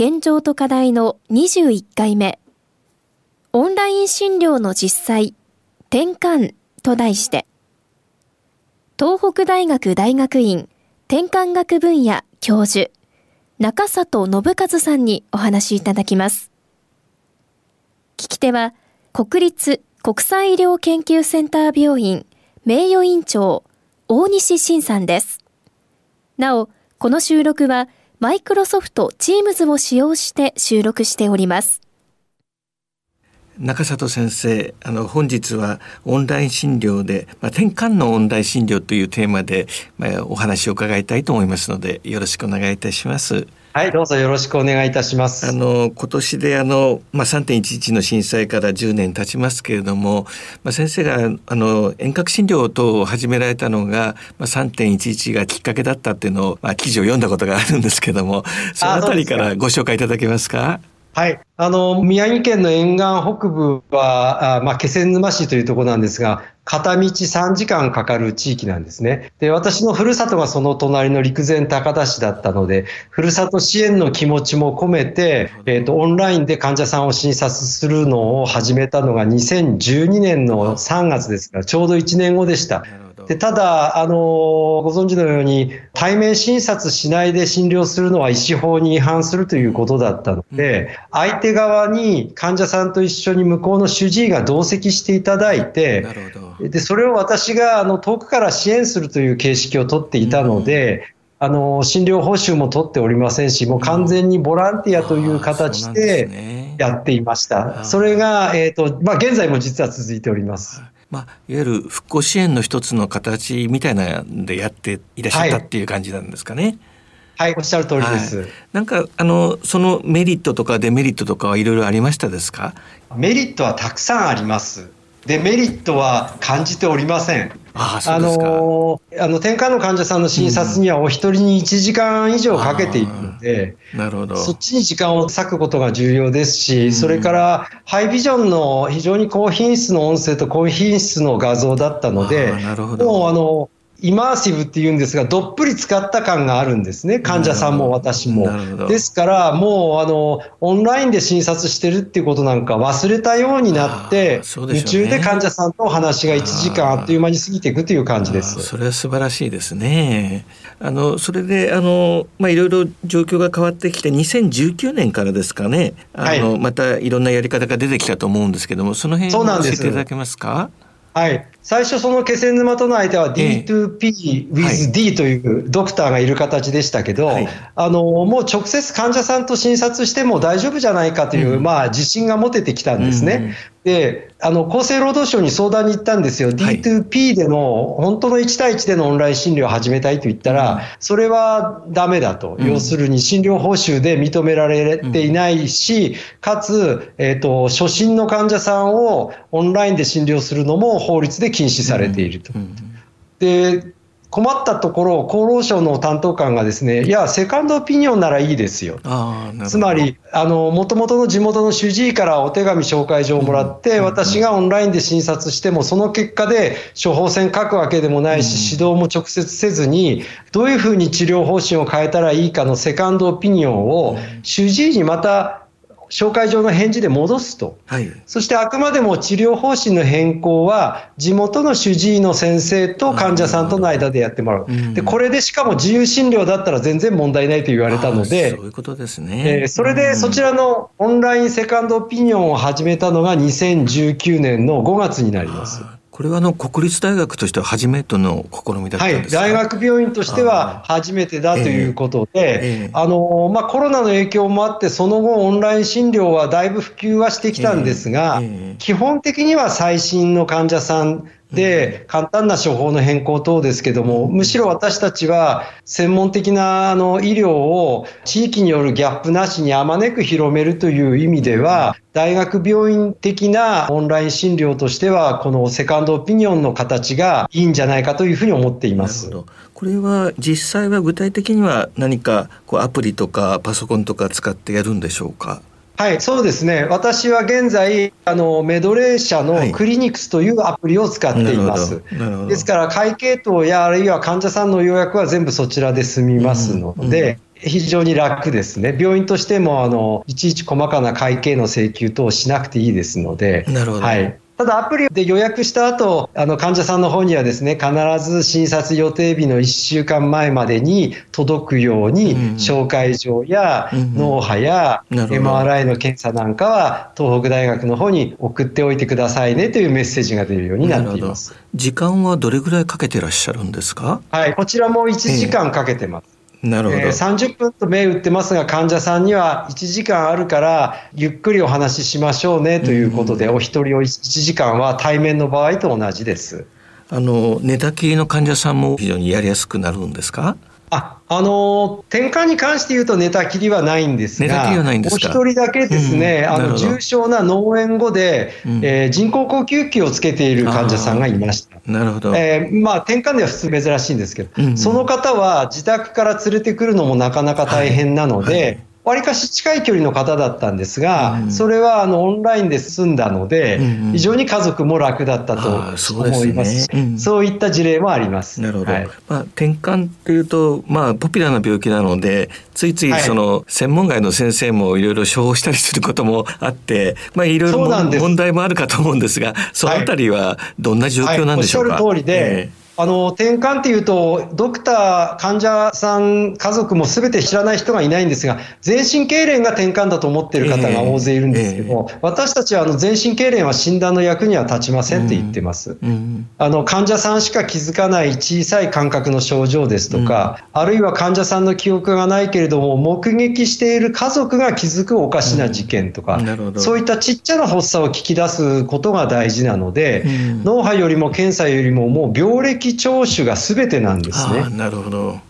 現状と課題の21回目オンライン診療の実際転換と題して東北大学大学院転換学分野教授中里信和さんにお話いただきます。聞き手は、国立国際医療研究センター病院名誉院長、大西晋さんです。なお、この収録は、マイクロソフト Teams を使用して収録しております。中里先生あの本日はオンライン診療で、まあ、転換のオンライン診療というテーマで、まあ、お話を伺いたいと思いますのでよろしくお願いいたします。はい、どうぞよろしくお願いいたします。あの今年であのまあ3.11の震災から10年経ちますけれども、まあ先生があの遠隔診療等を始められたのがまあ3.11がきっかけだったっていうのをまあ記事を読んだことがあるんですけども、そのあたりからご紹介いただけますか？はい。あの、宮城県の沿岸北部は、あまあ、気仙沼市というところなんですが、片道3時間かかる地域なんですね。で、私のふるさとがその隣の陸前高田市だったので、ふるさと支援の気持ちも込めて、えっ、ー、と、オンラインで患者さんを診察するのを始めたのが2012年の3月ですから、ちょうど1年後でした。でただ、あのご存知のように、対面診察しないで診療するのは医師法に違反するということだったので、相手側に患者さんと一緒に向こうの主治医が同席していただいて、でそれを私があの遠くから支援するという形式をとっていたので、あの診療報酬も取っておりませんし、もう完全にボランティアという形でやっていました。それが、えーとまあ、現在も実は続いております。まあ、いわゆる復興支援の一つの形みたいなんでやっていらっしゃったっていう感じなんですかね。はい、おっしゃる通りです。はい、なんかあのそのメリットとかデメリットとかはいろいろありましたですか？メリットはたくさんあります。デメリットは感じておりません。ああのあの転換の患者さんの診察にはお一人に1時間以上かけているので、なるほど。そっちに時間を割くことが重要ですし、それからハイビジョンの非常に高品質の音声と高品質の画像だったので、もうあのイマーシブっていうんですが、どっぷり使った感があるんですね、患者さんも私も。ですから、もうあのオンラインで診察してるっていうことなんか忘れたようになって、ね、夢中で患者さんとお話が1時間あっという間に過ぎていくという感じです。それは素晴らしいですね。あのそれであの、まあ、いろいろ状況が変わってきて、2019年からですかね、あの、はい、またいろんなやり方が出てきたと思うんですけども、その辺を教えていただけますか？はい、最初、その気仙沼との相手は D2P with D というドクターがいる形でしたけど、はい、あのもう直接患者さんと診察しても大丈夫じゃないかという、うん、まあ、自信が持ててきたんですね。であの厚生労働省に相談に行ったんですよ、D2P での本当の1対1でのオンライン診療を始めたいと言ったら、それはだめだと、要するに診療報酬で認められていないし、かつ、えーと、初診の患者さんをオンラインで診療するのも法律で禁止されていると。で困ったところ、厚労省の担当官がですね、いや、セカンドオピニオンならいいですよ。つまり、もともとの地元の主治医からお手紙紹介状をもらって、私がオンラインで診察しても、その結果で処方箋書くわけでもないし、指導も直接せずに、どういうふうに治療方針を変えたらいいかのセカンドオピニオンを、主治医にまた紹介状の返事で戻すと、はい、そしてあくまでも治療方針の変更は、地元の主治医の先生と患者さんとの間でやってもらう、でこれでしかも自由診療だったら全然問題ないと言われたので、そういうことですね、えー、それでそちらのオンラインセカンドオピニオンを始めたのが2019年の5月になります。これはあの国立大学としては初めての試みだったんですはい、大学病院としては初めてだということで、あのまあ、コロナの影響もあって、その後、オンライン診療はだいぶ普及はしてきたんですが、基本的には最新の患者さんで、簡単な処方の変更等ですけども、むしろ私たちは専門的なあの医療を地域によるギャップなしにあまねく広めるという意味では、大学病院的なオンライン診療としては、このセカンドオピニオンの形がいいんじゃないかというふうに思っています。これは実際は具体的には何かこうアプリとかパソコンとか使ってやるんでしょうか？はい、そうですね。私は現在、あの、メドレー社のクリニクスというアプリを使っています。はい、ですから、会計等や、あるいは患者さんの予約は全部そちらで済みますので、うんうん、非常に楽ですね。病院としても、あの、いちいち細かな会計の請求等をしなくていいですので、なるほど。はい。ただアプリで予約した後、あの患者さんの方にはですね、必ず診察予定日の1週間前までに届くように、紹介状や脳波や MRI の検査なんかは東北大学の方に送っておいてくださいねというメッセージが出るようになっています。時間はどれぐらいかけてらっしゃるんですか？はい、こちらも1時間かけてます。えーなるほど、えー、30分と銘打ってますが患者さんには1時間あるからゆっくりお話ししましょうねということで、うん、お一人を1時間は対面の場合と同じです。あの寝たきりの患者さんも非常にやりやすくなるんですか？あ、あの転換に関して言うと寝たきりはないんですが、すお一人だけですね、うん、あの重症な脳炎後で、うん、えー、人工呼吸器をつけている患者さんがいました。なるほど。えー、まあ転換では普通珍しいんですけど、うんうん、その方は自宅から連れてくるのもなかなか大変なので、はいはいわりかし近い距離の方だったんですが、うん、それはあのオンラインで済んだので、うんうん、非常に家族も楽だったと思います。し、ね。うん、そういった事例もあります。なるほど。はい、まあ、転換っていうと、まあ、ポピュラーな病気なので、ついついその、専門外の先生もいろいろ処方したりすることもあって、まあ、いろいろ問題もあるかと思うんですが、そのあたりはどんな状況なんでしょうか？はい。はい、おっしゃる通りで、えーあの転換っていうと、ドクター、患者さん、家族もすべて知らない人がいないんですが、全身痙攣が転換だと思っている方が大勢いるんですけど、えーえー、私たちはあの全身痙攣は診断の役には立ちませんって言ってます。うんうん、あの患者さんしか気づかない小さい感覚の症状ですとか、うん、あるいは患者さんの記憶がないけれども、目撃している家族が気づくおかしな事件とか、そういったちっちゃな発作を聞き出すことが大事なので、脳波よりも検査よりももう病歴的聴取がすべてなんですね。なるほど。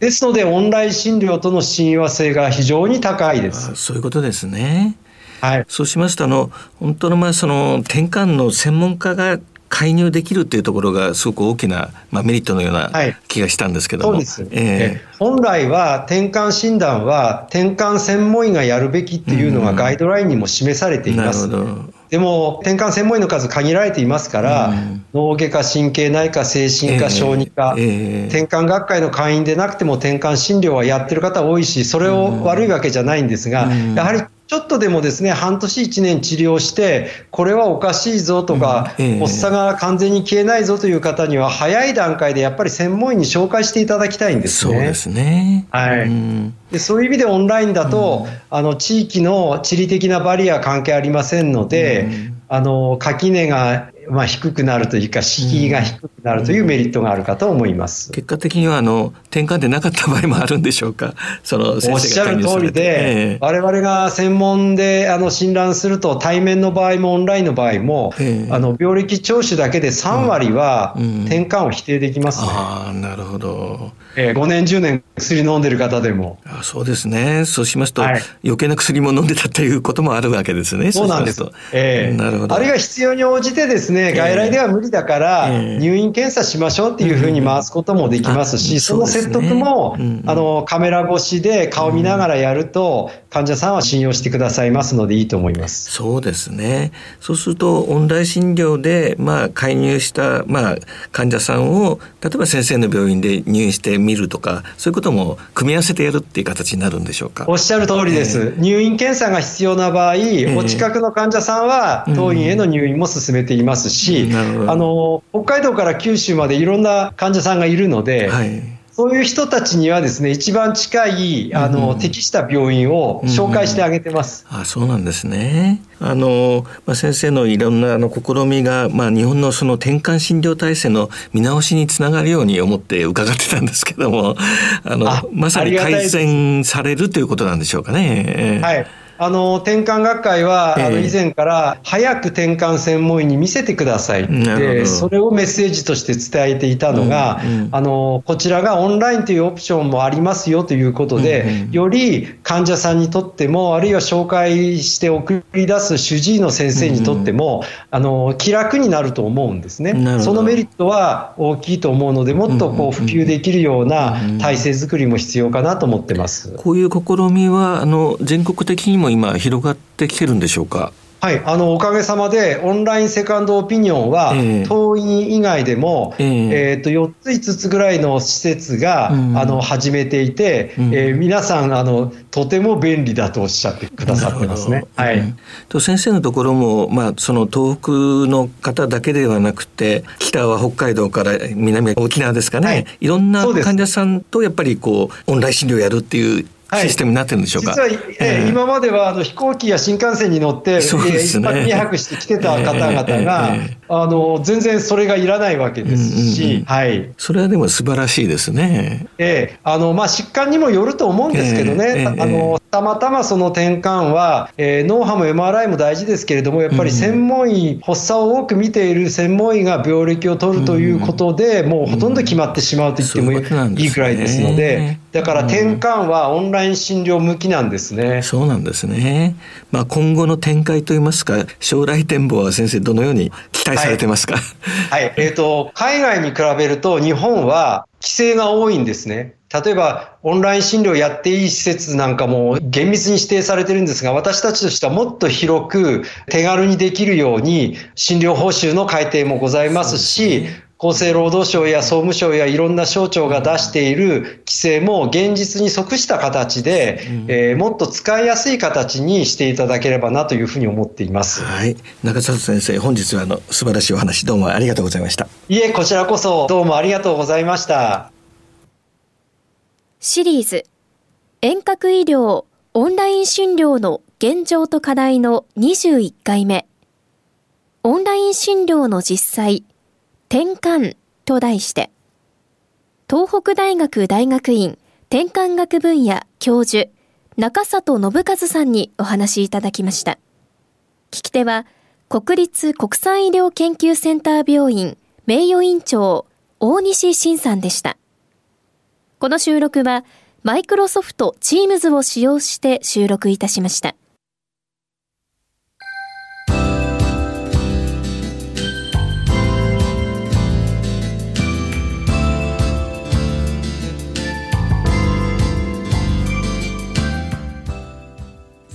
ですので、オンライン診療との親和性が非常に高いです。そういうことですね。はい。そうしますと、あの、本当の、まあ、その、転換の専門家が介入できるっていうところがすごく大きな、まあ、メリットのような気がしたんですけども、はい、そうです、えー、本来は転換診断は転換専門医がやるべきっていうのがガイドラインにも示されています、うんでも転換専門医の数限られていますから、うん、脳外科、神経内科、精神科、小児科、えー、転換学会の会員でなくても転換診療はやってる方多いし、それを悪いわけじゃないんですが、うん、やはりちょっとでもですね、半年1年治療して、これはおかしいぞとか、うんえー、発作が完全に消えないぞという方には、早い段階でやっぱり専門医に紹介していただきたいんですね。そうですね。はい。うん、でそういう意味でオンラインだと、うん、あの、地域の地理的なバリア関係ありませんので、あの、垣根がまあ、低くなるというか、敷居が低くなるというメリットがあるかと思います。結果的には、あの、転換でなかった場合もあるんでしょうか？そのおっしゃる通りで、えー、我々が専門であの診断すると、対面の場合もオンラインの場合も、えー、あの病歴聴取だけで3割は転換を否定できますね。うんうん、ああ、なるほど。えー、5年、10年薬飲んでる方でも。あそうですね。そうしますと、はい、余計な薬も飲んでたということもあるわけですね。そうなんです。えー、なるほど。あるいは必要に応じてですね、外来では無理だから、入院検査しましょうっていうふうに回すこともできますし、その説得も、あの、カメラ越しで顔見ながらやると、患者さんは信用してくださいますのでいいと思います。そうですね。そうすると、オンライン診療で、まあ、介入した、まあ、患者さんを、例えば先生の病院で入院してみるとか、そういうことも組み合わせてやるっていう形になるんでしょうか？おっしゃる通りです。えー、入院検査が必要な場合、えー、お近くの患者さんは当院への入院も進めていますし、うん、あの北海道から九州までいろんな患者さんがいるので、はいそういう人たちにはですね、一番近い、あの、うん、適した病院を紹介してあげてます。うん、あ、そうなんですね。あの、まあ、先生のいろんなあの試みが、まあ、日本のその転換診療体制の見直しにつながるように思って伺ってたんですけども、あの、まさに改善されるということなんでしょうかね。はい。あの転換学会は、えー、あの以前から早く転換専門医に見せてくださいでそれをメッセージとして伝えていたのが、うんうん、あのこちらがオンラインというオプションもありますよということで、うんうん、より患者さんにとってもあるいは紹介して送り出す主治医の先生にとっても、うんうん、あの気楽になると思うんですね。そのメリットは大きいと思うのでもっとこう普及できるような体制づくりも必要かなと思ってます。こういう試みはあの全国的にも今広がってきてるんでしょうか？はい、あのおかげさまで、オンラインセカンドオピニオンは、えー、当院以外でも、えー、えーと4つ、5つぐらいの施設が、うん、あの始めていて、うん、えー、皆さんあの、とても便利だとおっしゃってくださってますね。はい、と先生のところも、まあ、その東北の方だけではなくて、北は北海道から南は沖縄ですかね、はい、いろんな患者さんとやっぱりこうオンライン診療やるっていうシステムになってるんでしょうか、はい、実は、えー、今まではあの飛行機や新幹線に乗って、そうですね、えー、1泊2泊して来てた方々が、えー、あの全然それがいらないわけですし、うんうんうん、はい、それはでも素晴らしいですね。えーあのまあ、疾患にもよると思うんですけどね、あのたまたまその転換は、えー、脳波も MRI も大事ですけれども、やっぱり専門医、うん、発作を多く見ている専門医が病歴を取るということで、うん、もうほとんど決まってしまうと言ってもいいくらいですので、だから転換はオンライン診療向きなんですね。そうなんですね。まあ今後の展開といいますか、将来展望は先生どのように期待されてますか？はい、はい、え、ー、と海外に比べると日本は規制が多いんですね。例えば、オンライン診療やっていい施設なんかも厳密に指定されてるんですが、私たちとしてはもっと広く手軽にできるように診療報酬の改定もございますし、厚生労働省や総務省やいろんな省庁が出している規制も現実に即した形で、うん、えー、もっと使いやすい形にしていただければなというふうに思っています。はい、中里先生、本日はあの素晴らしいお話どうもありがとうございました。いえ、こちらこそどうもありがとうございました。シリーズ遠隔医療オンライン診療の現状と課題の21回目オンライン診療の実際転換と題して、東北大学大学院転換学分野教授、中里信和さんにお話いただきました。聞き手は、国立国際医療研究センター病院名誉院長、大西晋さんでした。この収録は、マイクロソフト Teams を使用して収録いたしました。